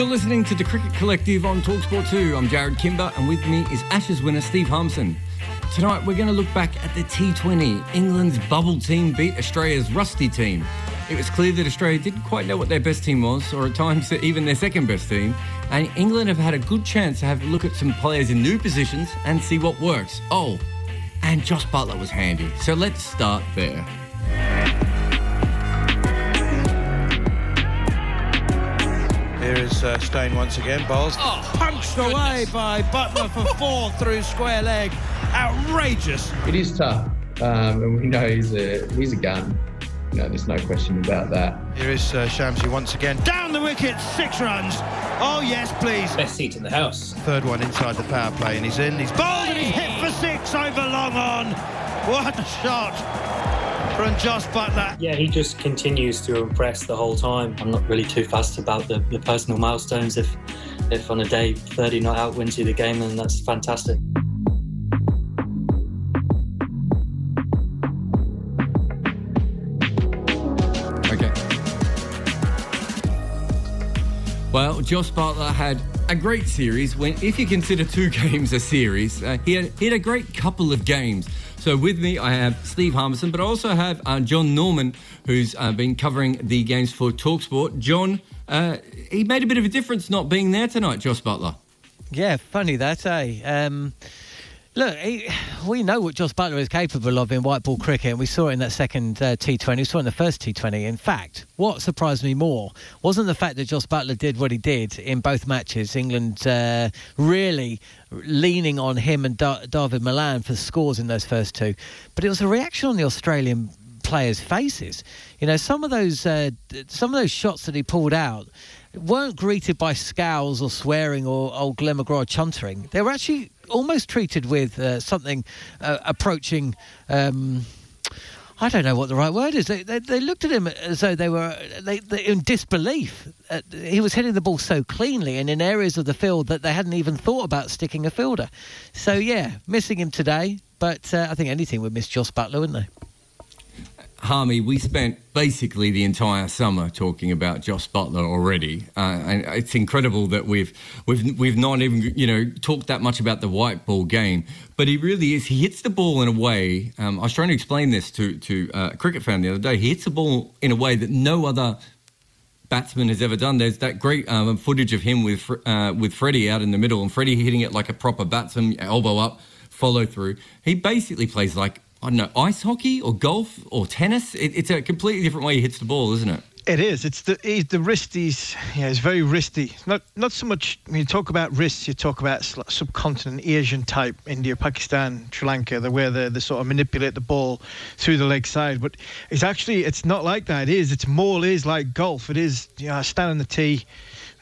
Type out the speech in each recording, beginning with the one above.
You're listening to the Cricket Collective on Talksport 2. I'm Jarrod Kimber, and with me is Ashes winner Steve Harmison. Tonight, we're going to look back at the T20. England's bubble team beat Australia's rusty team. It was clear that Australia didn't quite know what their best team was, or at times even their second best team. And England have had a good chance to have a look at some players in new positions and see what works. Oh, and Jos Buttler was handy. So let's start there. Here is uh, Steyn once again. Bowles Oh, punched away by Buttler for four through square leg. Outrageous. It is tough, um, and we know he's a he's a gun. You know, there's no question about that. Here is uh, Shamsi once again. Down the wicket, six runs. Oh, yes, please. Best seat in the house. Third one inside the power play, and he's in. He's bowled and he's hit for six over long on. What a shot from Jos Buttler. Yeah, he just continues to impress the whole time. I'm not really too fussed about the, the personal milestones. If if on a day 30 not out wins you the game, then that's fantastic. Okay. Well, Jos Buttler had a great series. When, if you consider two games a series, uh, he, had, he had a great couple of games. So with me, I have Steve Harmison, but I also have uh, John Norman, who's uh, been covering the games for Talksport. John, uh, he made a bit of a difference not being there tonight, Jos Buttler. Yeah, funny that, eh? Um, look, he, we know what Jos Buttler is capable of in white ball cricket, and we saw it in that second uh, T20. We saw it in the first T20. In fact, what surprised me more wasn't the fact that Jos Buttler did what he did in both matches. England uh, really leaning on him and da- David Malan for scores in those first two, but it was a reaction on the Australian players' faces. You know, some of those uh, some of those shots that he pulled out weren't greeted by scowls or swearing or old Glenn McGrath chuntering. They were actually almost treated with uh, something uh, approaching. Um, I don't know what the right word is. They, they, they looked at him as though they were they, they, in disbelief. Uh, he was hitting the ball so cleanly and in areas of the field that they hadn't even thought about sticking a fielder. So yeah, missing him today. But uh, I think anything would miss Jos Buttler, wouldn't they? Harmy, we spent basically the entire summer talking about Jos Buttler already, uh, and it's incredible that we've we've we've not even you know talked that much about the white ball game. But he really is. He hits the ball in a way. Um, I was trying to explain this to to uh, a cricket fan the other day. He hits the ball in a way that no other batsman has ever done. There's that great um, footage of him with uh, with Freddie out in the middle, and Freddie hitting it like a proper batsman, elbow up, follow through. He basically plays like I don't know, ice hockey or golf or tennis. It, it's a completely different way he hits the ball, isn't it? It is. It's the he's, the wrist. Yeah. It's very wristy. Not not so much when you talk about wrists. You talk about subcontinent Asian type India, Pakistan, Sri Lanka. The way they, they sort of manipulate the ball through the leg side. But it's actually it's not like that. It is. It's more is like golf. It is. You know, stand on the tee.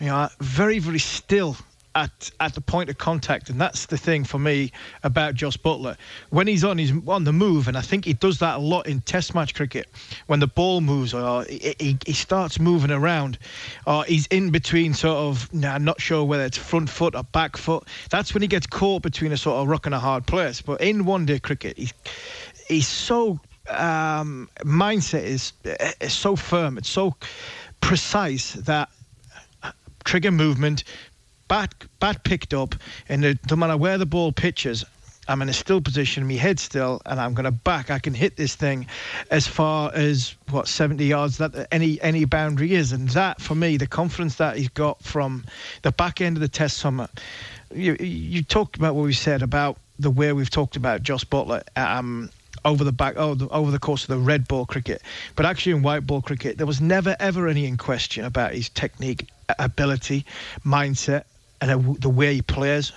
You know, very very still at at the point of contact, and that's the thing for me about Jos Buttler. When he's on, he's on the move, and I think he does that a lot in Test match cricket. When the ball moves, or he, he starts moving around, or he's in between, sort of. Nah, I'm not sure whether it's front foot or back foot. That's when he gets caught between a sort of rock and a hard place. But in one-day cricket, he's he's so um, mindset is, is so firm. It's so precise that trigger movement, bat bat picked up, and no matter where the ball pitches, I'm in a still position, my head still, and I'm going to back. I can hit this thing as far as what 70 yards that any any boundary is, and that for me, the confidence that he's got from the back end of the Test summer. You you talked about what we said about the way we've talked about Jos Buttler. Um, over the back oh, the, over the course of the red ball cricket. But actually, in white ball cricket, there was never ever any in question about his technique, ability, mindset, and the way he plays.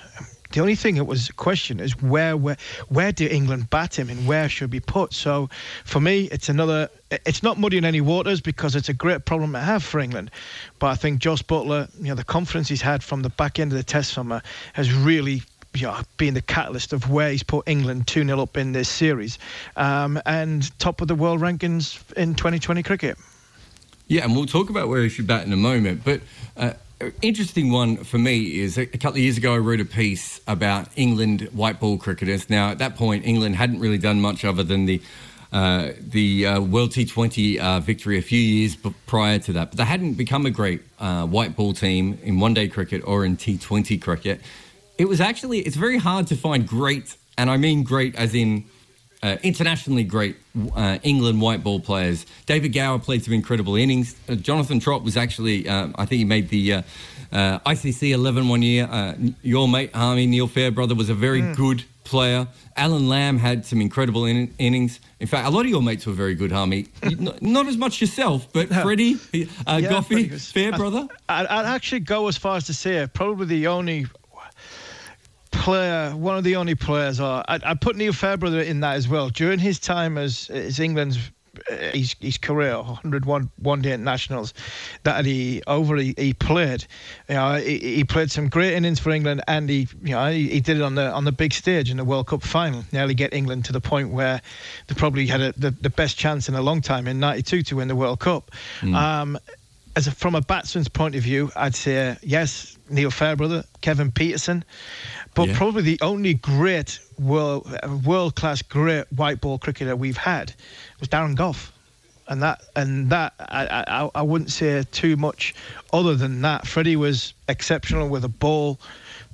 The only thing that was a question is where where where do England bat him and where should be put. So for me, it's another. It's not muddying any waters because it's a great problem to have for England. But I think Jos Buttler, you know, the confidence he's had from the back end of the Test summer has really know, being the catalyst of where he's put England 2 0 up in this series um, and top of the world rankings in 2020 cricket. Yeah, and we'll talk about where he should bat in a moment. But uh, interesting one for me is a couple of years ago, I wrote a piece about England white ball cricketers. Now, at that point, England hadn't really done much other than the uh, the uh, World T20 uh, victory a few years prior to that, but they hadn't become a great uh, white ball team in one day cricket or in T20 cricket. It was actually it's very hard to find great, and I mean great as in uh, internationally great uh, England white ball players. David Gower played some incredible innings. Uh, Jonathan Trott was actually, uh, I think he made the uh, uh, ICC 11 one year. your mate, Harmy Neil Fairbrother, was a very mm. good player. Alan Lamb had some incredible in- innings. In fact, a lot of your mates were very good, Harmy. not, not, as much yourself, but Freddie, uh, yeah, Goughy, Fairbrother. I'd, I'd, actually go as far as to say probably the only player, one of the only players, or I, I put Neil Fairbrother in that as well. During his time as, as England's uh, his, his career, 101 one day internationals that he over he, he played. You know, he, he, played some great innings for England, and he you know he, he, did it on the on the big stage in the World Cup final. Nearly get England to the point where they probably had a, the, the best chance in a long time in '92 to win the World Cup. Mm. Um, as a, from a batsman's point of view, I'd say yes, Neil Fairbrother, Kevin Pietersen. But yeah. probably the only great world world class great white ball cricketer we've had was Darren Gough. And that and that I, I, I wouldn't say too much other than that. Freddie was exceptional with a ball,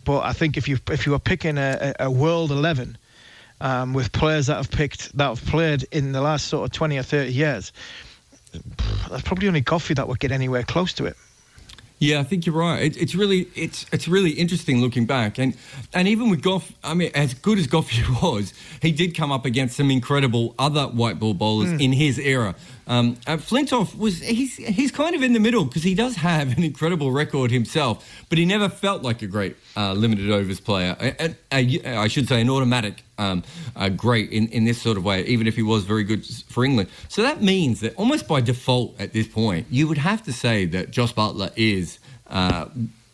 but I think if you if you were picking a, a world eleven um, with players that have picked that have played in the last sort of twenty or thirty years, that's probably only Goughy that would get anywhere close to it. Yeah, I think you're right. It, it's really it's it's really interesting looking back, and and even with Gough, I mean, as good as Gough was, he did come up against some incredible other white ball bowlers mm. in his era. Um, Flintoff was he's he's kind of in the middle because he does have an incredible record himself, but he never felt like a great uh, limited overs player. A, a, a, I should say an automatic um, uh, great in, in this sort of way, even if he was very good for England. So that means that almost by default at this point, you would have to say that Jos Buttler is. Uh,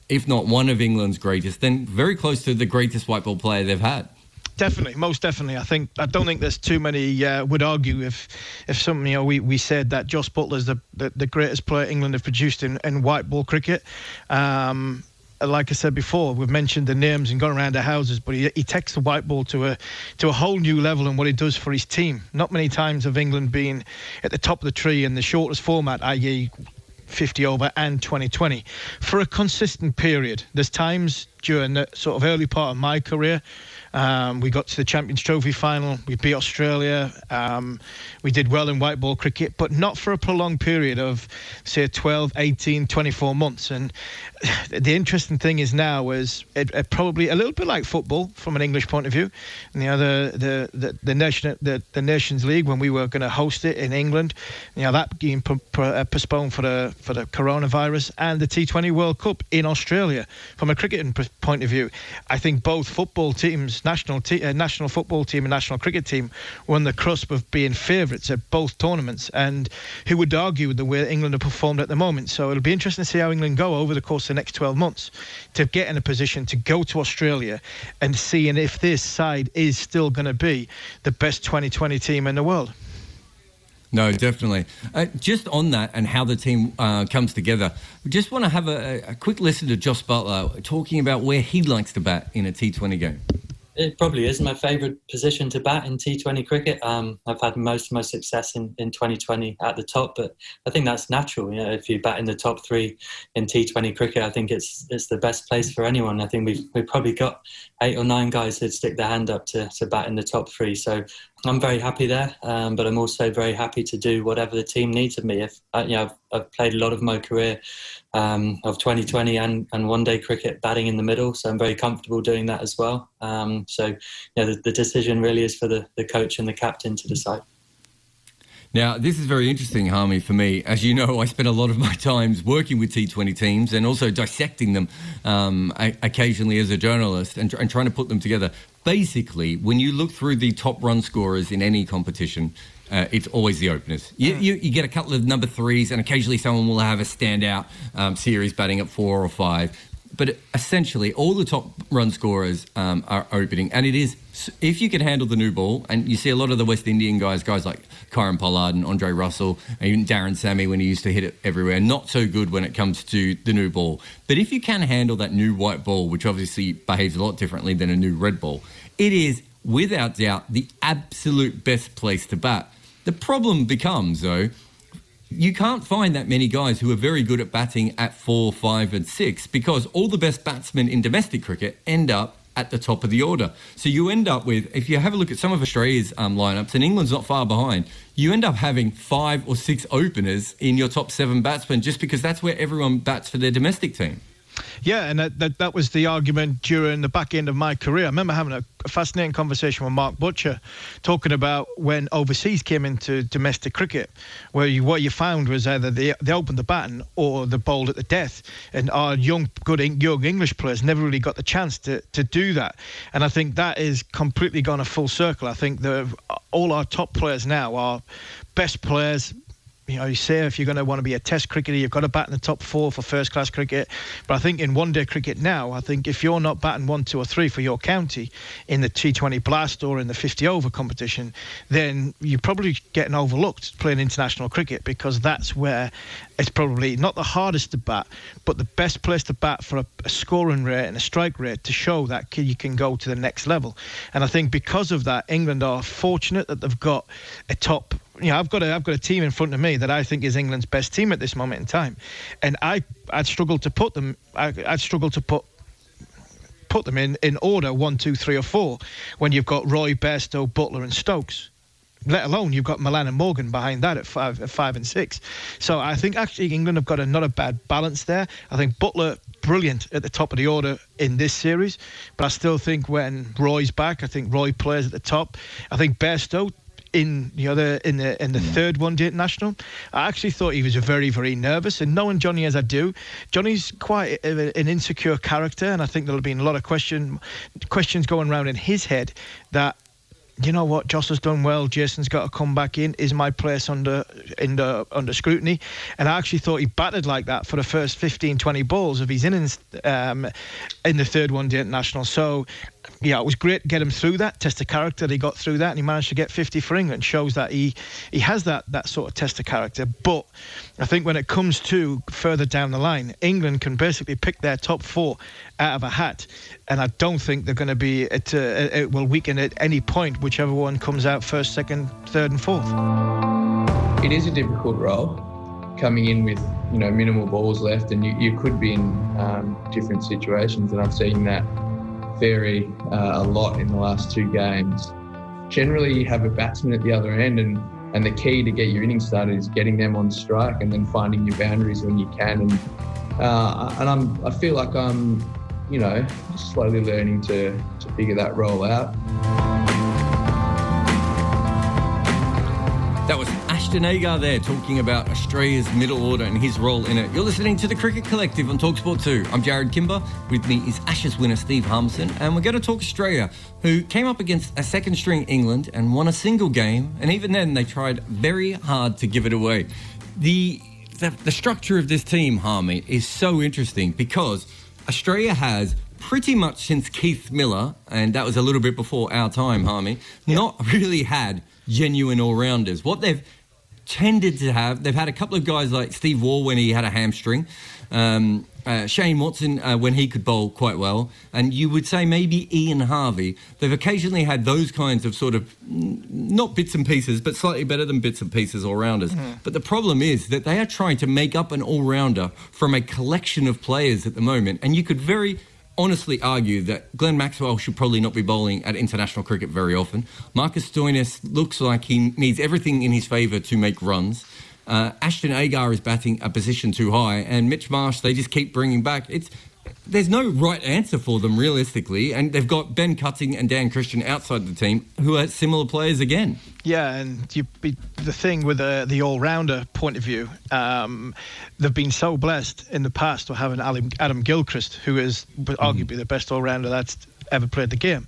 if not one of England's greatest, then very close to the greatest white ball player they've had. Definitely, most definitely. I think I don't think there's too many uh, would argue if if something you know we, we said that Jos Buttler's the, the, the greatest player England have produced in, in white ball cricket. Um, like I said before, we've mentioned the names and gone around the houses, but he, he takes the white ball to a to a whole new level in what he does for his team. Not many times have England been at the top of the tree in the shortest format, i.e., 50 over and 2020 for a consistent period. There's times during the sort of early part of my career. Um, we got to the Champions Trophy final. We beat Australia. Um, we did well in white ball cricket, but not for a prolonged period of, say, 12, 18, 24 months. And the interesting thing is now is it, it probably a little bit like football from an English point of view. And, you know, the the the, the nation the, the Nations League when we were going to host it in England, you know, that being uh, postponed for the for the coronavirus and the T20 World Cup in Australia. From a cricketing point of view, I think both football teams national te- uh, national football team and national cricket team were on the cusp of being favourites at both tournaments. And who would argue with the way England have performed at the moment? So it'll be interesting to see how England go over the course of the next 12 months to get in a position to go to Australia and seeing if this side is still going to be the best 2020 team in the world. No, definitely. Uh, just on that and how the team uh, comes together, we just want to have a, a, quick listen to Jos Buttler talking about where he likes to bat in a T20 game. It probably is my favourite position to bat in T20 cricket. Um, I've had most of my success in, in 2020 at the top, but I think that's natural. You know, if you bat in the top three in T20 cricket, I think it's it's the best place for anyone. I think we've we've probably got eight or nine guys who'd stick their hand up to, to bat in the top three. So I'm very happy there, um, but I'm also very happy to do whatever the team needs of me. If uh, you know, I've, I've, played a lot of my career um, of 2020 and, and one day cricket batting in the middle, so I'm very comfortable doing that as well. Um, so, you know, the, the, decision really is for the, the coach and the captain to decide. Now, this is very interesting, Harmy, for me. As you know, I spend a lot of my times working with T20 teams and also dissecting them um, occasionally as a journalist and, and trying to put them together. Basically, when you look through the top run scorers in any competition, uh, it's always the openers. You, you, you, get a couple of number threes, and occasionally someone will have a standout um, series batting at four or five but essentially all the top run scorers um, are opening, and it is if you can handle the new ball, and you see a lot of the West Indian guys, guys like Kieron Pollard and Andre Russell, and even Darren Sammy when he used to hit it everywhere, not so good when it comes to the new ball. But if you can handle that new white ball, which obviously behaves a lot differently than a new red ball, it is without doubt the absolute best place to bat. The problem becomes though you can't find that many guys who are very good at batting at four, five, and six because all the best batsmen in domestic cricket end up at the top of the order. So you end up with, if you have a look at some of Australia's um, lineups, and England's not far behind, you end up having five or six openers in your top seven batsmen just because that's where everyone bats for their domestic team. Yeah, and that, that, that was the argument during the back end of my career. I remember having a, fascinating conversation with Mark Butcher, talking about when overseas came into domestic cricket, where you, what you found was either they, they opened the baton or they bowled at the death, and our young good young English players never really got the chance to, to do that. And I think that is completely gone a full circle. I think the all our top players now are best players, you know, you say if you're going to want to be a test cricketer, you've got to bat in the top four for first class cricket. But I think in one day cricket now, I think if you're not batting one, two, or three for your county in the T20 Blast or in the 50 over competition, then you're probably getting overlooked playing international cricket because that's where it's probably not the hardest to bat, but the best place to bat for a, a scoring rate and a strike rate to show that you can go to the next level. And I think because of that, England are fortunate that they've got a top you know, I've got a I've got a team in front of me that I think is England's best team at this moment in time, and I I'd struggle to put them. I, I'd struggle to put put them in in order one, two, three, or four when you've got Roy, Bairstow, Buttler and Stokes. Let alone you've got Malan and Morgan behind that at five, at five and six. So I think actually England have got a, not a bad balance there. I think Buttler brilliant at the top of the order in this series, but I still think when Roy's back, I think Roy plays at the top. I think Bairstow in the other in the in the third one day international. I actually thought he was very very nervous, and knowing Johnny as I do, Johnny's quite a, an insecure character, and I think there'll be a lot of question questions going around in his head that you know what, Jos has done well. Jason's got to come back in. Is my place under under under scrutiny? And I actually thought he batted like that for the first 15, 20 balls of his innings um, in the third one day international. So yeah, it was great to get him through that test of character. He got through that, and he managed to get 50 for England. Shows that he he has that that sort of test of character. But I think when it comes to further down the line, England can basically pick their top four out of a hat, and I don't think they're going to be it. Uh, it will weaken at any point, whichever one comes out first, second, third, and fourth. It is a difficult role. coming in with you know minimal balls left, and you, you could be in um, different situations. And I've seen that vary uh, a lot in the last two games. Generally, you have a batsman at the other end, and and the key to get your innings started is getting them on strike and then finding your boundaries when you can. And uh, and I'm I feel like I'm you know slowly learning to to figure that role out. That was Ashton Agar there talking about Australia's middle order and his role in it. You're listening to the Cricket Collective on Talksport 2. I'm Jarrod Kimber. With me is Ashes winner Steve Harmison, and we're going to talk Australia, who came up against a second string England and won a single game, and even then they tried very hard to give it away. The the, the structure of this team, Harmy, is so interesting because Australia has pretty much since Keith Miller, and that was a little bit before our time, Harmy, not really had genuine all rounders. What they've tended to have, they've had a couple of guys like Steve Waugh when he had a hamstring, um, uh, Shane Watson uh, when he could bowl quite well, and you would say maybe Ian Harvey. They've occasionally had those kinds of sort of not bits and pieces, but slightly better than bits and pieces all rounders. Mm-hmm. But the problem is that they are trying to make up an all rounder from a collection of players at the moment, and you could very honestly argue that Glenn Maxwell should probably not be bowling at international cricket very often. Marcus Stoinis looks like he needs everything in his favour to make runs. Uh, Ashton Agar is batting a position too high, and Mitch Marsh they just keep bringing back. It's there's no right answer for them realistically, and they've got Ben Cutting and Dan Christian outside the team who are similar players again. Yeah, and you, the thing with the, the all-rounder point of view, um, they've been so blessed in the past to having Adam, Adam Gilchrist, who is arguably mm. the best all-rounder that's ever played the game,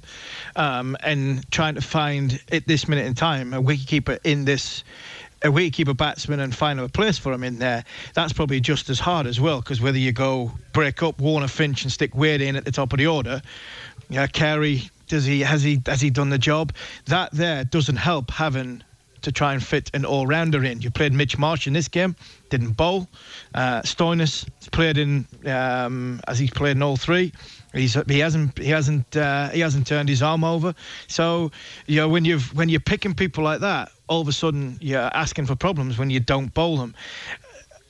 um, and trying to find at this minute in time a wicketkeeper in this a wicketkeeper batsman and find a place for him in there, that's probably just as hard as well. Because whether you go break up Warner Finch and stick Wade in at the top of the order, yeah, Carey does he has he has he done the job? That there doesn't help having to try and fit an all-rounder in. You played Mitch Marsh in this game, didn't bowl. Uh, Stoinis played in um, as he's played in all three. He's, he hasn't he hasn't uh, he hasn't turned his arm over. So you know when you've when you're picking people like that, all of a sudden you're asking for problems when you don't bowl them.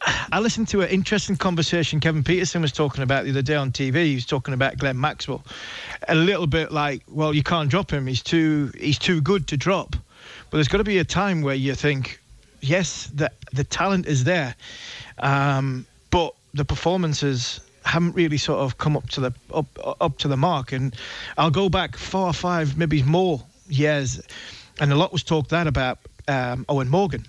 I listened to an interesting conversation Kevin Pietersen was talking about the other day on TV. He was talking about Glenn Maxwell, a little bit like, well, you can't drop him. He's too he's too good to drop. But there's got to be a time where you think, yes, the the talent is there, um, but the performances haven't really sort of come up to the up up to the mark. And I'll go back four or five, maybe more years, and a lot was talked that about um, Eoin Morgan.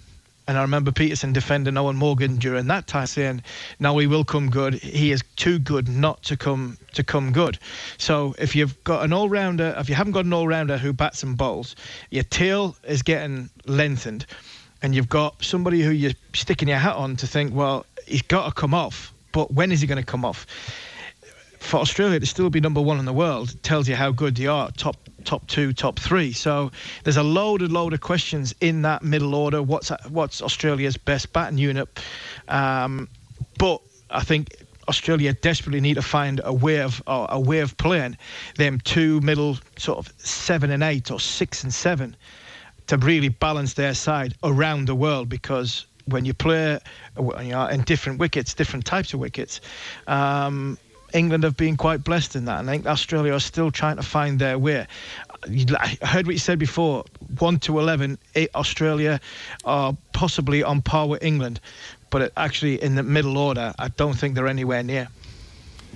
And I remember Pietersen defending Eoin Morgan during that time, saying, "Now he will come good. He is too good not to come to come good." So if you've got an all-rounder, if you haven't got an all-rounder who bats and bowls, your tail is getting lengthened, and you've got somebody who you're sticking your hat on to think, "Well, he's got to come off." But when is he going to come off? For Australia to still be number one in the world tells you how good they are, top top two, top three. So there's a load and load of questions in that middle order. What's what's Australia's best batting unit? Um, but I think Australia desperately need to find a way of a way of playing them two middle sort of seven and eight or six and seven to really balance their side around the world because when you play uh, you know, in different wickets, different types of wickets, um, England have been quite blessed in that. And I think Australia are still trying to find their way. I heard what you said before 1 to 11, eh, Australia are possibly on par with England. But actually, in the middle order, I don't think they're anywhere near.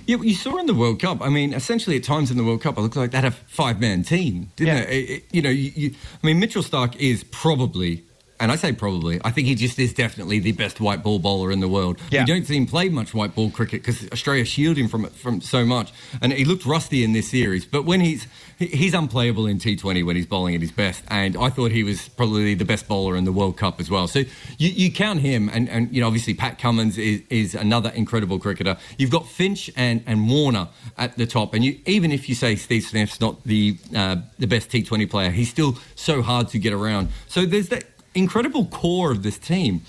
Yeah, you saw in the World Cup. I mean, essentially, at times in the World Cup, it looked like they had a five-man team, didn't yeah. it? it, it you know, you, you, I mean, Mitchell Starc is probably and I say probably, I think he just is definitely the best white ball bowler in the world. Yeah. We don't see him play much white ball cricket because Australia shield him from from so much, and he looked rusty in this series. But when he's he's unplayable in T20 when he's bowling at his best, and I thought he was probably the best bowler in the World Cup as well. So you, you count him, and, and you know obviously Pat Cummins is, is another incredible cricketer. You've got Finch and, and Warner at the top, and you, even if you say Steve Smith's not the uh, the best T20 player, he's still so hard to get around. So there's that incredible core of this team.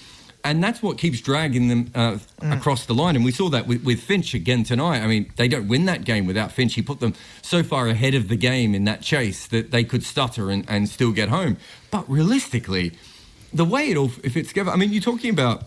And that's what keeps dragging them uh, mm. across the line. And we saw that with, with, Finch again tonight. I mean, they don't win that game without Finch. He put them so far ahead of the game in that chase that they could stutter and, and still get home. But realistically, the way it all, if it's together, I mean, you're talking about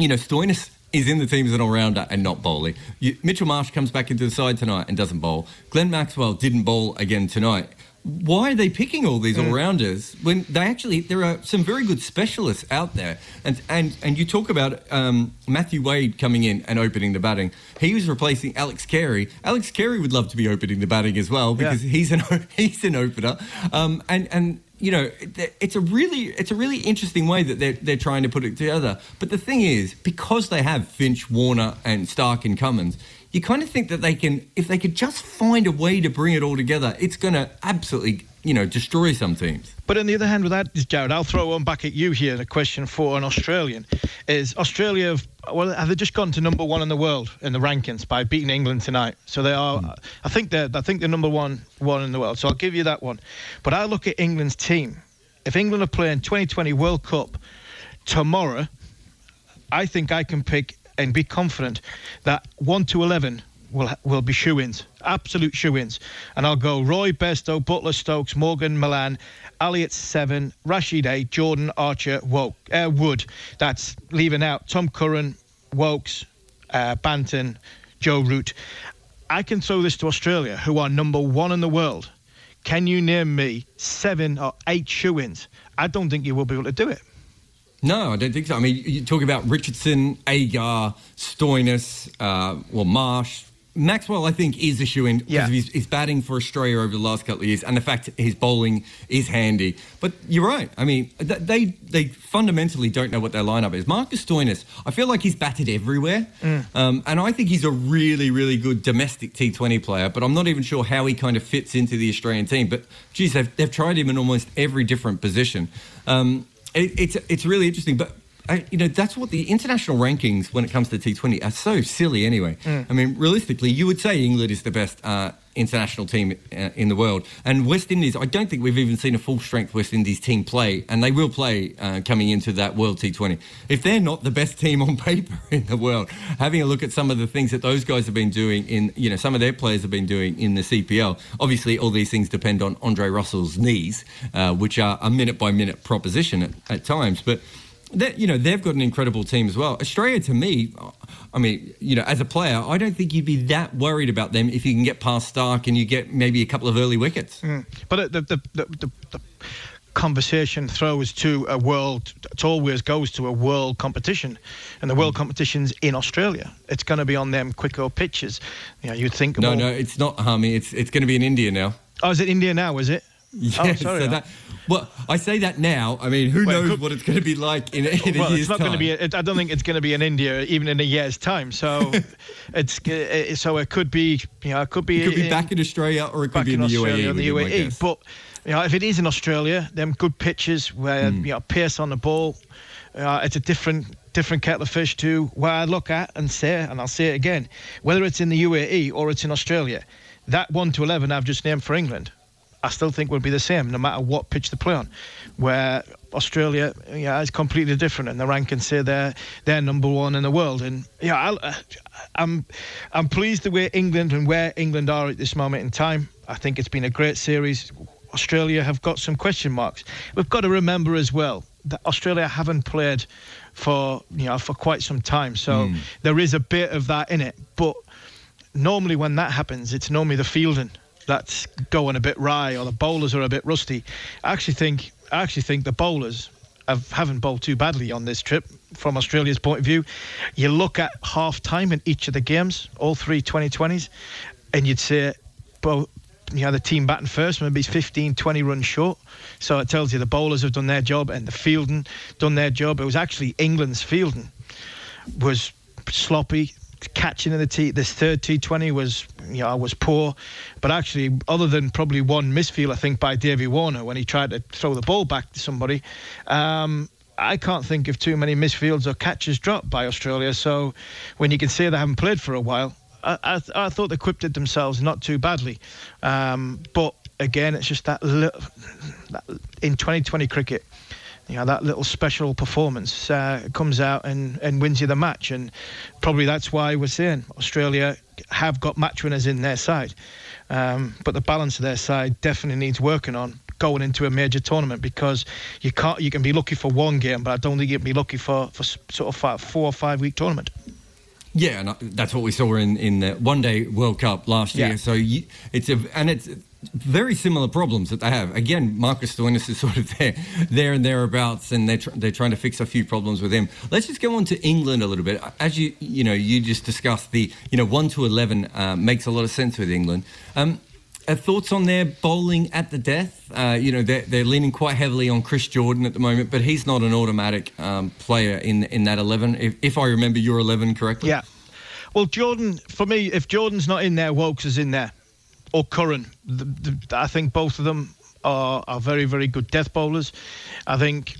you know, Stoinis is in the team as an all-rounder and not bowling. You, Mitchell Marsh comes back into the side tonight and doesn't bowl. Glenn Maxwell didn't bowl again tonight. Why are they picking all these all-rounders when they actually there are some very good specialists out there? And and and you talk about um, Matthew Wade coming in and opening the batting. He was replacing Alex Carey. Alex Carey would love to be opening the batting as well because Yeah. he's an he's an opener. Um, and and you know it's a really it's a really interesting way that they're they're trying to put it together. But the thing is, because they have Finch, Warner, and Starc and Cummins. You kind of think that they can, if they could just find a way to bring it all together, it's going to absolutely, you know, destroy some teams. But on the other hand, with that, Jarrod, I'll throw one back at you here. A question for an Australian is Australia have well have they just gone to number one in the world in the rankings by beating England tonight? So they are. Hmm. I think they're. I think they're number one one in the world. So I'll give you that one. But I look at England's team. If England are playing 2020 World Cup tomorrow, I think I can pick and be confident that one to eleven will will be shoe-ins, absolute shoe-ins. And I'll go Roy, Bairstow, Buttler, Stokes, Morgan, Malan, at seven, Rashid eight, Jordan, Archer, Woakes, uh, Wood. That's leaving out Tom Curran, Woakes, uh, Banton, Joe Root. I can throw this to Australia, who are number one in the world. Can you name me seven or eight shoe-ins? I don't think you will be able to do it. No, I don't think so. I mean, you talk about Richardson, Agar, Stoinis, uh, well, Marsh. Maxwell, I think, is a shoe in because Yeah. of his, his batting for Australia over the last couple of years, and the fact his bowling is handy. But you're right. I mean, th- they they fundamentally don't know what their lineup is. Marcus Stoinis, I feel like he's batted everywhere, um, and I think he's a really, really good domestic T20 player. But I'm not even sure how he kind of fits into the Australian team. But geez, they've, they've tried him in almost every different position. Um, it, it's it's really interesting, but. I, you know that's what the international rankings when it comes to T20 are so silly anyway. I mean, realistically, you would say England is the best uh, international team uh, in the world, and West Indies. I don't think we've even seen a full strength West Indies team play, and they will play uh, coming into that World T20. If they're not the best team on paper in the world, having a look at some of the things that those guys have been doing in, you know, some of their players have been doing in the CPL. Obviously, all these things depend on Andre Russell's knees, uh, which are a minute by minute proposition at, at times, but that you know they've got an incredible team as well. Australia, to me, I mean, you know, as a player, I don't think you'd be that worried about them if you can get past Starc and you get maybe a couple of early wickets. Mm. But the the, the, the, the conversation throws to a world. It always goes to a world competition, and the world mm. competition's in Australia. It's going to be on them quicker pitches. You know, you'd think. No, no, it's not Harmy. It's it's going to be in India now. Oh, is it India now? Is it? Yeah, oh, sorry. so that, well, I say that now. I mean, who Well, knows could- what it's going to be like in, a- in a well, year's it's not time? going to be. It, I don't think it's going to be in India even in a year's time. So, it's so it could be. You know, it could be. it could be in- back in Australia or it could be in, in the UAE. the would be my UAE. But you know, if it is in Australia, them good pitches where Hmm. you know pace on the ball, uh, it's a different different kettle of fish to where I look at and say, and I'll say it again, whether it's in the UAE or it's in Australia, that one to eleven I've just named for England. I still think will be the same no matter what pitch they play on. Where Australia, yeah, is completely different, and the rankings say they're they're number one in the world. And yeah, I'll, uh, I'm I'm pleased the way England and where England are at this moment in time. I think it's been a great series. Australia have got some question marks. We've got to remember as well that Australia haven't played for you know for quite some time, so there is a bit of that in it. But normally when that happens, it's normally the fielding that's going a bit wry or the bowlers are a bit rusty. I actually think I actually think the bowlers have, haven't bowled too badly on this trip from Australia's point of view. You look at half time in each of the games, all three 2020s, and you'd say both you know the team batting first maybe 15 20 runs short so it tells you the bowlers have done their job and the fielding done their job it was actually England's fielding was sloppy. Catching in the T, this third T20 was, you know, I was poor. But actually, other than probably one misfield, I think by Davy Warner when he tried to throw the ball back to somebody, um, I can't think of too many misfields or catches dropped by Australia. So, when you can say they haven't played for a while, I, I, I thought they equipped themselves not too badly. Um, but again, it's just that little that, in 2020 cricket you know that little special performance uh, comes out and, and wins you the match, and probably that's why we're seeing Australia have got match winners in their side, um, but the balance of their side definitely needs working on. going into a major tournament because you can't you can be lucky for one game, but I don't think you can be lucky for for sort of five, four or five week tournament. Yeah, and that's what we saw in in the one day World Cup last year. Yeah. So you, it's a and it's very similar problems that they have. Again, Marcus Stoinis is sort of there, there and thereabouts, and they're tr- they're trying to fix a few problems with him. Let's just go on to England a little bit. As you you know, you just discussed the you know one to eleven uh, makes a lot of sense with England. Um, uh, thoughts on their bowling at the death? Uh, you know, they're, they're leaning quite heavily on Chris Jordan at the moment, but he's not an automatic um, player in in that 11, if, if I remember your 11 correctly. Yeah. Well, Jordan, for me, if Jordan's not in there, Woakes is in there, or Curran. The, the, I think both of them are, are very, very good death bowlers. I think,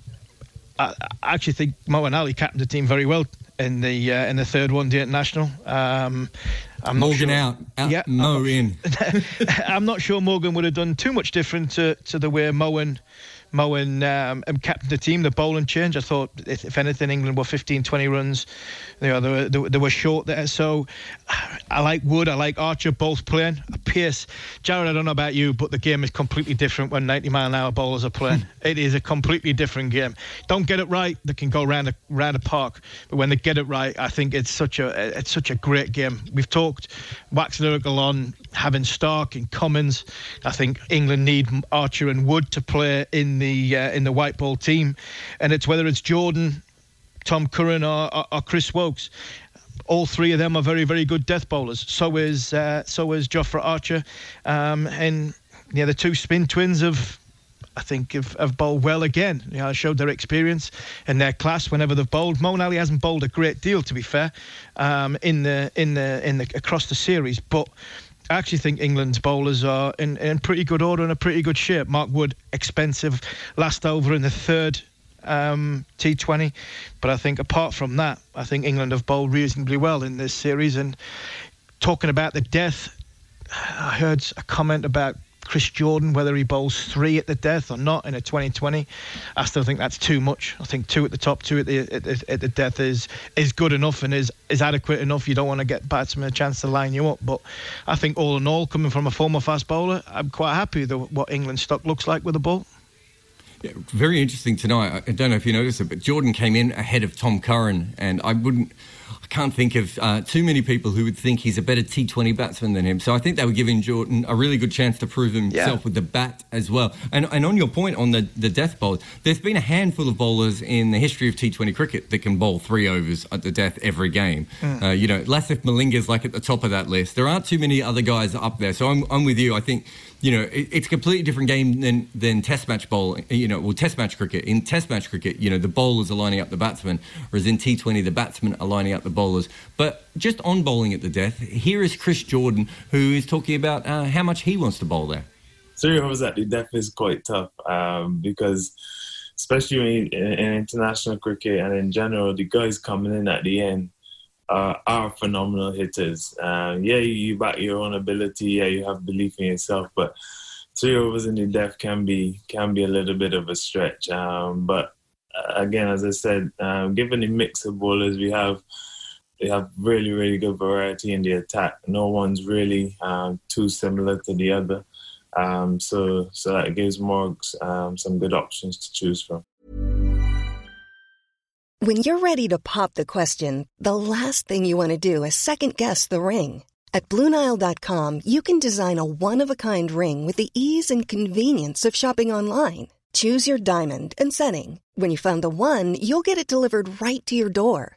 I, I actually think Moeen Ali captained the team very well in the uh, in the third one day international. Um, I'm Morgan sure- out, out Yeah, Mo I'm in. I'm not sure Morgan would have done too much different to, to the way Moeen Moeen um, um, captained the team. The bowling change, I thought, if, if anything, England were 15, 20 runs. You know, they were, they, they were short there. So I like Wood, I like Archer both playing. Pierce, Jarrod, I don't know about you, but the game is completely different when 90 mile an hour bowlers are playing. it is a completely different game. Don't get it right, they can go round a, round a park. But when they get it right, I think it's such a it's such a great game. We've talked wax lyrical on having Starc and Cummins. I think England need Archer and Wood to play in the uh, in the white ball team, and it's whether it's Jordan, Tom Curran, or, or, or Chris Woakes. All three of them are very, very good death bowlers. So is uh, so is Jofra Archer, um, and yeah, the two spin twins have I think have, have bowled well again. You know, showed their experience and their class whenever they've bowled. Moeen Ali hasn't bowled a great deal, to be fair, um, in the in the in the across the series, but. I actually think England's bowlers are in, in pretty good order and a pretty good shape. Mark Wood, expensive, last over in the third um, T20. But I think apart from that, I think England have bowled reasonably well in this series. And talking about the death, I heard a comment about Chris Jordan, whether he bowls three at the death or not in a 2020. I still think that's too much. I think two at the top, two at the at, the- at the death is is good enough and is is adequate enough. You don't want to get batsmen a chance to line you up. But I think all in all, coming from a former fast bowler, I'm quite happy with what England's stock looks like with the ball. Yeah, very interesting tonight. I don't know if you noticed it, but Jordan came in ahead of Tom Curran, and I wouldn't, I can't think of uh, too many people who would think he's a better T20 batsman than him. So I think they were giving Jordan a really good chance to prove himself Yeah. with the bat as well. And and on your point on the the death bowls, there's been a handful of bowlers in the history of T20 cricket that can bowl three overs at the death every game. Uh, you know, Lasith Malinga's like at the top of that list. There aren't too many other guys up there. So I'm I'm with you. I think you know, it, it's a completely different game than, than Test match bowling. You know, well, Test match cricket. In Test match cricket, you know, the bowlers are lining up the batsmen, whereas in T20, the batsmen are lining up the bowlers. But just on bowling at the death, here is Chris Jordan, who is talking about uh, how much he wants to bowl there. three overs at the death is quite tough um, because, especially in, in international cricket and in general, the guys coming in at the end uh, are phenomenal hitters. Um, yeah, you back your own ability. Yeah, you have belief in yourself, but three overs in the death can be can be a little bit of a stretch. Um, but uh, again, as I said, um, given the mix of bowlers we have. They have really, really good variety in the attack. No one's really um, too similar to the other. Um, so, so that gives Morgs um, some good options to choose from. When you're ready to pop the question, the last thing you want to do is second guess the ring. At Bluenile.com, you can design a one of a kind ring with the ease and convenience of shopping online. Choose your diamond and setting. When you find the one, you'll get it delivered right to your door.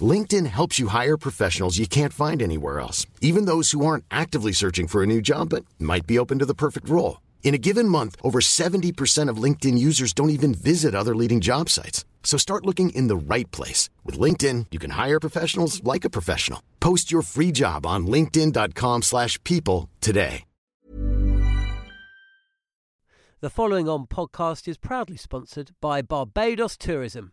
LinkedIn helps you hire professionals you can't find anywhere else, even those who aren't actively searching for a new job but might be open to the perfect role. In a given month, over 70% of LinkedIn users don't even visit other leading job sites. So start looking in the right place. With LinkedIn, you can hire professionals like a professional. Post your free job on linkedin.com/people slash people today. The following on podcast is proudly sponsored by Barbados Tourism.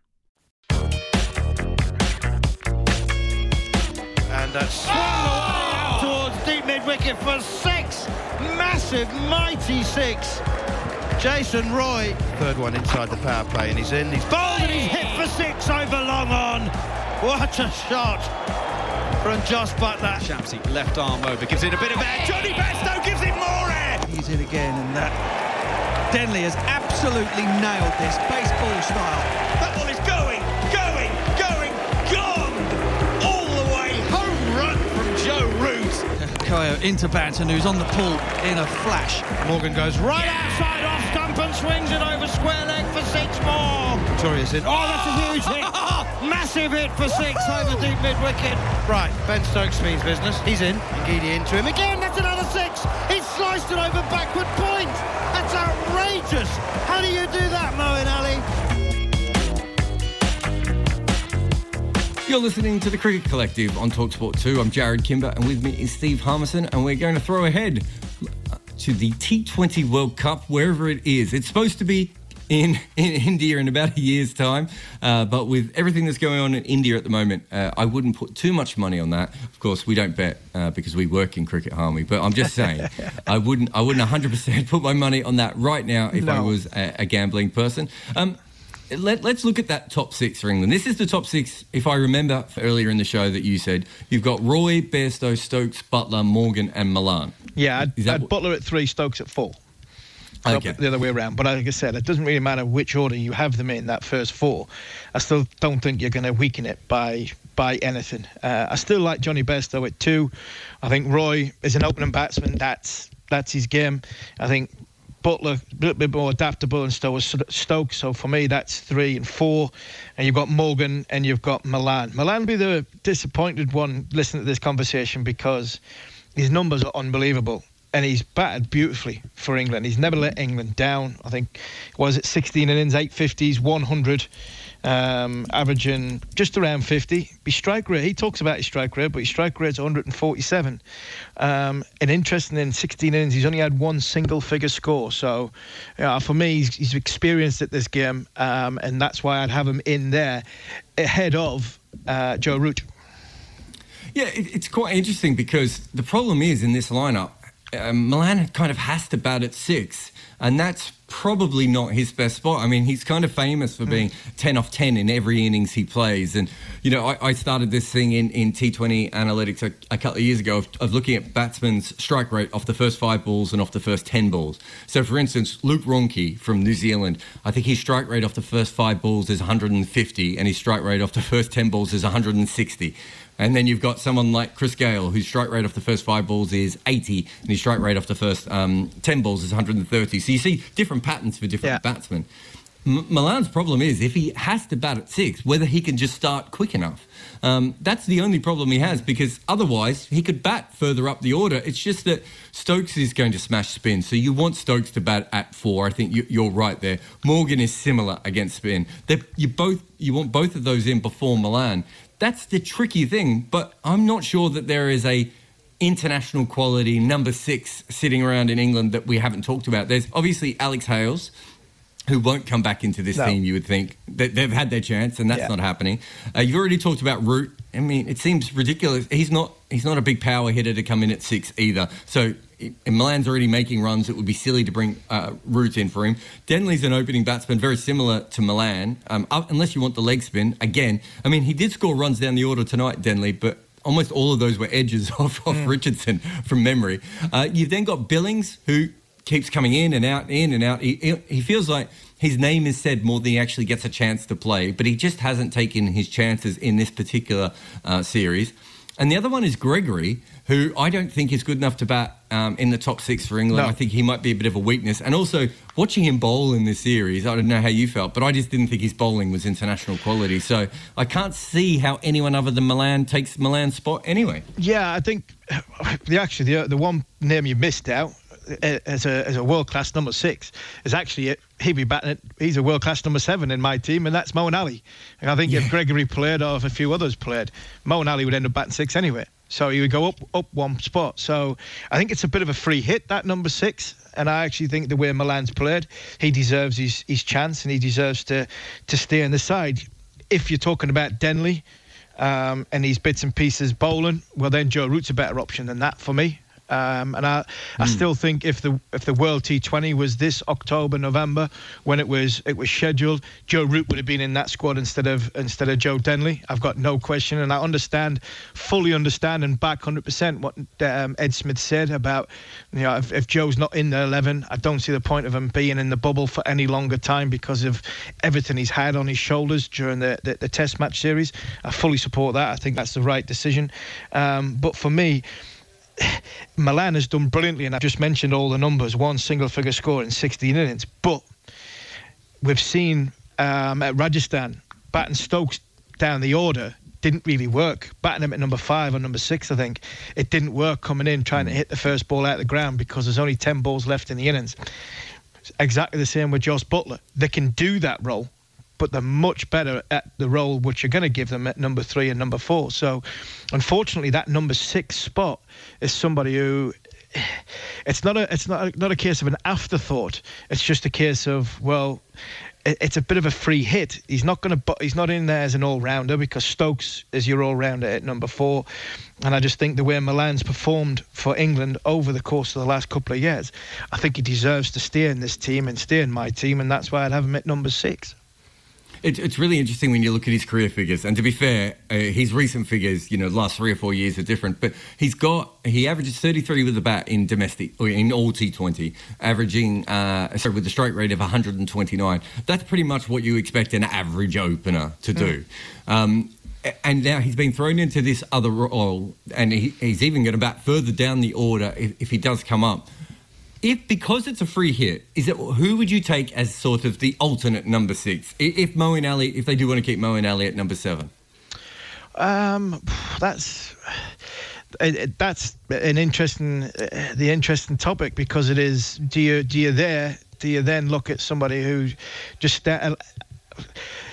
And that's swung away out towards deep mid wicket for six. Massive, mighty six. Jason Roy. Third one inside the power play and he's in. He's bowled and he's hit for six over long on. What a shot from Jos Buttler. Shamsi, left arm over, gives it a bit of air. Jonny Bairstow gives it more air. He's in again and that. Denley has absolutely nailed this baseball style. Into Banton, who's on the pull in a flash. Morgan goes right outside off stump and swings it over square leg for six more. Victoria's in. Oh, that's a huge hit. Massive hit for six over deep mid wicket. Right, Ben Stokes means business. He's in. Ngidi into him again. That's another six. He's sliced it over backward point. That's outrageous. How do you do that, Moeen Ali? You're listening to the Cricket Collective on Talksport 2. I'm Jarrod Kimber, and with me is Steve Harmison, and we're going to throw ahead to the T20 World Cup, wherever it is. It's supposed to be in, in India in about a year's time. Uh, but with everything that's going on in India at the moment, uh, I wouldn't put too much money on that. Of course, we don't bet uh, because we work in cricket, Harmy. But I'm just saying, I wouldn't, I wouldn't 100% put my money on that right now if no. I was a, a gambling person. Um, let, us look at that top six for England. This is the top six, if I remember earlier in the show that you said. You've got Roy, Bairstow, Stokes, Buttler, Morgan, and Malan. Yeah, I'd, I'd Buttler at three, Stokes at four. Okay. The other way around. But like I said, it doesn't really matter which order you have them in that first four. I still don't think you're going to weaken it by by anything. Uh, I still like Johnny Bairstow at two. I think Roy is an opening batsman. That's that's his game. I think Buttler a little bit more adaptable and still as Stokes. So for me, that's three and four. And you've got Morgan and you've got Milan. Malan be the disappointed one listening to this conversation because his numbers are unbelievable and he's batted beautifully for England. He's never let England down. I think was it 16 innings, 850s, 100, um, averaging just around 50. His strike rate, he talks about his strike rate, but his strike rate's 147. Um, and interesting, in 16 innings, he's only had one single figure score. So, yeah, for me, he's, he's experienced at this game, um, and that's why I'd have him in there ahead of uh, Joe Root. Yeah, it's quite interesting because the problem is in this lineup, um, Malan kind of has to bat at six, and that's probably not his best spot. I mean, he's kind of famous for hmm. being 10 off 10 in every innings he plays. And, you know, I, I started this thing in, in T20 analytics a, a couple of years ago of, of, looking at batsmen's strike rate off the first five balls and off the first 10 balls. So, for instance, Luke Ronchi from New Zealand, I think his strike rate off the first five balls is 150, and his strike rate off the first 10 balls is 160. And then you've got someone like Chris Gayle, whose strike rate off the first five balls is 80, and his strike rate off the first um, 10 balls is 130. So you see different patterns for different yeah. batsmen. M- Malan's problem is if he has to bat at six, whether he can just start quick enough. Um, that's the only problem he has because otherwise he could bat further up the order. It's just that Stokes is going to smash spin, so you want Stokes to bat at four. I think you, are right there. Morgan is similar against spin. They're, you both you want both of those in before Malan. That's the tricky thing, but I'm not sure that there is a international quality number six sitting around in England that we haven't talked about. There's obviously Alex Hales, who won't come back into this no. team, you would think. They've had their chance, and that's yeah. not happening. Uh, you've already talked about Root. I mean, it seems ridiculous. He's not he's not a big power hitter to come in at six either. So and Malan's already making runs. It would be silly to bring uh, Root in for him. Denley's an opening batsman, very similar to Malan, um, unless you want the leg spin. Again, I mean, he did score runs down the order tonight, Denley, but almost all of those were edges off, off Richardson from memory. Uh, you've then got Billings, who keeps coming in and out, in and out. He, he feels like his name is said more than he actually gets a chance to play, but he just hasn't taken his chances in this particular uh, series. And the other one is Gregory, who I don't think is good enough to bat um, in the top six for England. No. I think he might be a bit of a weakness. And also, watching him bowl in this series, I don't know how you felt, but I just didn't think his bowling was international quality. So I can't see how anyone other than Malan takes Malan's spot anyway. Yeah, I think the actually the the one name you missed out uh, as a as a world class number six is actually he'd be batting. He's a world class number seven in my team, and that's Moeen Ali. And I think if Gregory played or if a few others played, Moeen Ali would end up batting six anyway. So he would go up up one spot. So I think it's a bit of a free hit that number six. And I actually think the way Malan's played, he deserves his, his chance and he deserves to to stay on the side. If you're talking about Denley um, and his bits and pieces bowling, well then Joe Root's a better option than that for me. Um, and I, I still think if the if the World T20 was this October November when it was it was scheduled, Joe Root would have been in that squad instead of instead of Joe Denley. I've got no question, and I understand, fully understand, and back 100% what um, Ed Smith said about you know if, if Joe's not in the 11, I don't see the point of him being in the bubble for any longer time because of everything he's had on his shoulders during the the, the Test match series. I fully support that. I think that's the right decision. Um, but for me. Malan has done brilliantly, and I've just mentioned all the numbers one single figure score in 16 innings. But we've seen um, at Rajasthan, batting Stokes down the order didn't really work. Batting him at number five or number six, I think, it didn't work coming in trying to hit the first ball out of the ground because there's only 10 balls left in the innings. It's exactly the same with Jos Buttler. They can do that role, but they're much better at the role which you're going to give them at number three and number four. So, unfortunately, that number six spot is somebody who it's not a it's not a, not a case of an afterthought. It's just a case of well, it, it's a bit of a free hit. He's not going to he's not in there as an all rounder because Stokes is your all rounder at number four, and I just think the way Malan's performed for England over the course of the last couple of years, I think he deserves to stay in this team and stay in my team, and that's why I'd have him at number six. It, it's really interesting when you look at his career figures. And to be fair, uh, his recent figures, you know, the last three or four years are different. But he's got, he averages 33 with the bat in domestic, or in all T20, averaging, uh, sorry, with a strike rate of 129. That's pretty much what you expect an average opener to do. Um, and now he's been thrown into this other role, and he, he's even going to bat further down the order if, if he does come up. If because it's a free hit, is it who would you take as sort of the alternate number six? If Moeen Ali, if they do want to keep Moeen Ali at number seven, Um, that's it- that's an interesting uh, the interesting topic because it is do you do you there do you then look at somebody who just uh,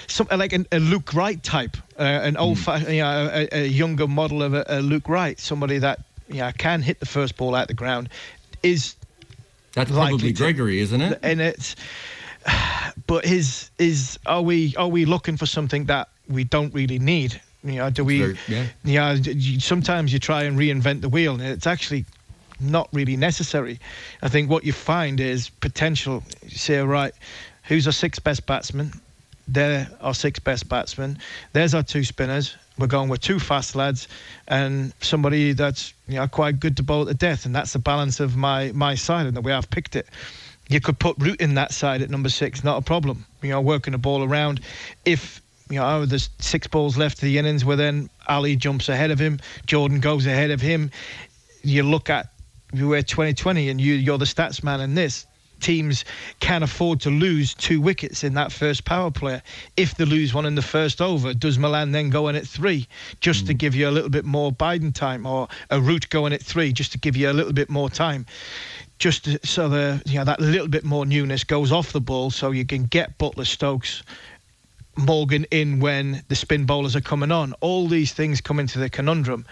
some like an, a Luke Wright type, uh, an old fa- you know a, a younger model of a, a Luke Wright, somebody that you know, can hit the first ball out the ground, is that's probably to- Gregory, isn't it? and it's but his is are we are we looking for something that we don't really need? You know do we very- yeah. yeah you- sometimes you try and reinvent the wheel and it's actually not really necessary. I think what you find is potential you say right who's our sixth best batsman they're our six best batsmen. There's our two spinners we're going with two fast lads and somebody that's you know quite good to bowl to death and that's the balance of my my side and the way i've picked it you could put Root in that side at number six, not a problem. You know, working the ball around. If you know oh, there's six balls left to the innings, where then Ali jumps ahead of him, Jordan goes ahead of him. You look at you're 2020, and you you're the stats man in this. Teams can afford to lose two wickets in that first power play. If they lose one in the first over, does Malan then go in at three just to mm. give you a little bit more Biden time, or a Root going at three just to give you a little bit more time? just to- so the you know that little bit more newness goes off the ball, so you can get Buttler, Stokes, Morgan in when the spin bowlers are coming on. All these things come into the conundrum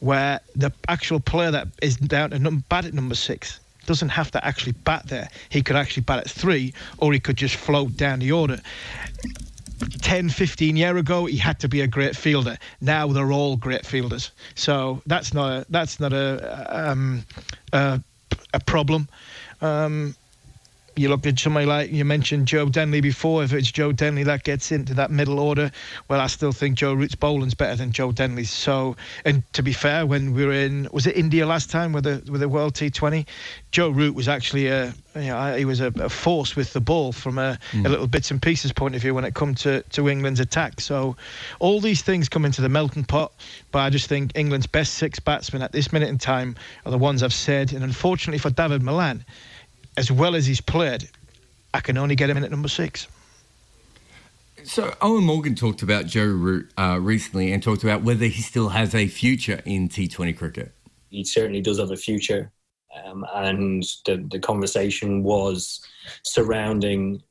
where the actual player that is down to num- bat at number six doesn't have to actually bat there. He could actually bat at three, or he could just float down the order. 10, 15 year ago, he had to be a great fielder. Now they're all great fielders. So that's not a, that's not a um, a, a problem. Um, you look at somebody like you mentioned Joe Denley before. If it's Joe Denley that gets into that middle order, well, I still think Joe Root's bowling's better than Joe Denley's. So, and to be fair, when we were in was it India last time with the with the World T20, Joe Root was actually a you know, he was a, a force with the ball from a, mm. a, little bits and pieces point of view when it come to, to England's attack. So all these things come into the melting pot, but I just think England's best six batsmen at this minute in time are the ones I've said. And unfortunately for David Malan, as well as he's played, I can only get him in at number six. So Eoin Morgan talked about Joe Root uh, recently and talked about whether he still has a future in T20 cricket. He certainly does have a future, um, and the the conversation was surrounding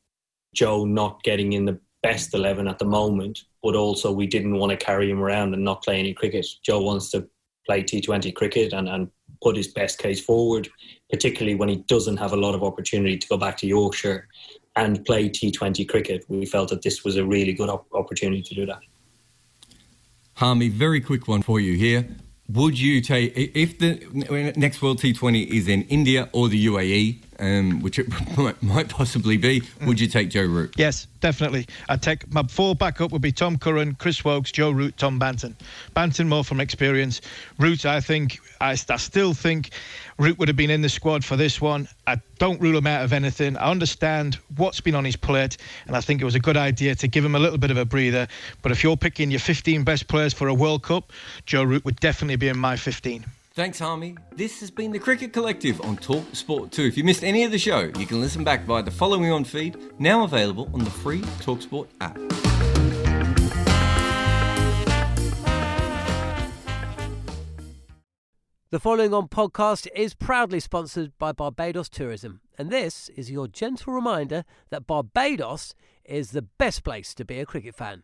Joe not getting in the best eleven at the moment, but also we didn't want to carry him around and not play any cricket. Joe wants to play T20 cricket and, and put his best case forward, particularly when he doesn't have a lot of opportunity to go back to Yorkshire and play T20 cricket. We felt that this was a really good op- opportunity to do that. Harmy, very quick one for you here. Would you take if the next World T20 is in India or the UAE, um, which it might, might possibly be? Would you take Joe Root? Yes, definitely. I'd take my four backup would be Tom Curran, Chris Woakes, Joe Root, Tom Banton. Banton more from experience. Root, I think, I, I still think Root would have been in the squad for this one. I don't rule him out of anything. I understand what's been on his plate, and I think it was a good idea to give him a little bit of a breather. But if you're picking your 15 best players for a World Cup, Joe Root would definitely be in my 15. Thanks, Harmy. This has been the Cricket Collective on Talk Sport 2. If you missed any of the show, you can listen back via the following on feed, now available on the free Talksport app. The following on podcast is proudly sponsored by Barbados Tourism, and this is your gentle reminder that Barbados is the best place to be a cricket fan.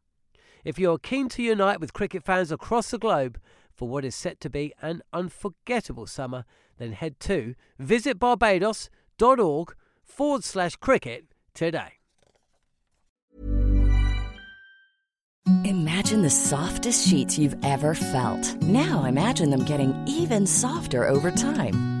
If you're keen to unite with cricket fans across the globe for what is set to be an unforgettable summer, then head to visitbarbados.org forward slash cricket today. Imagine the softest sheets you've ever felt. Now imagine them getting even softer over time.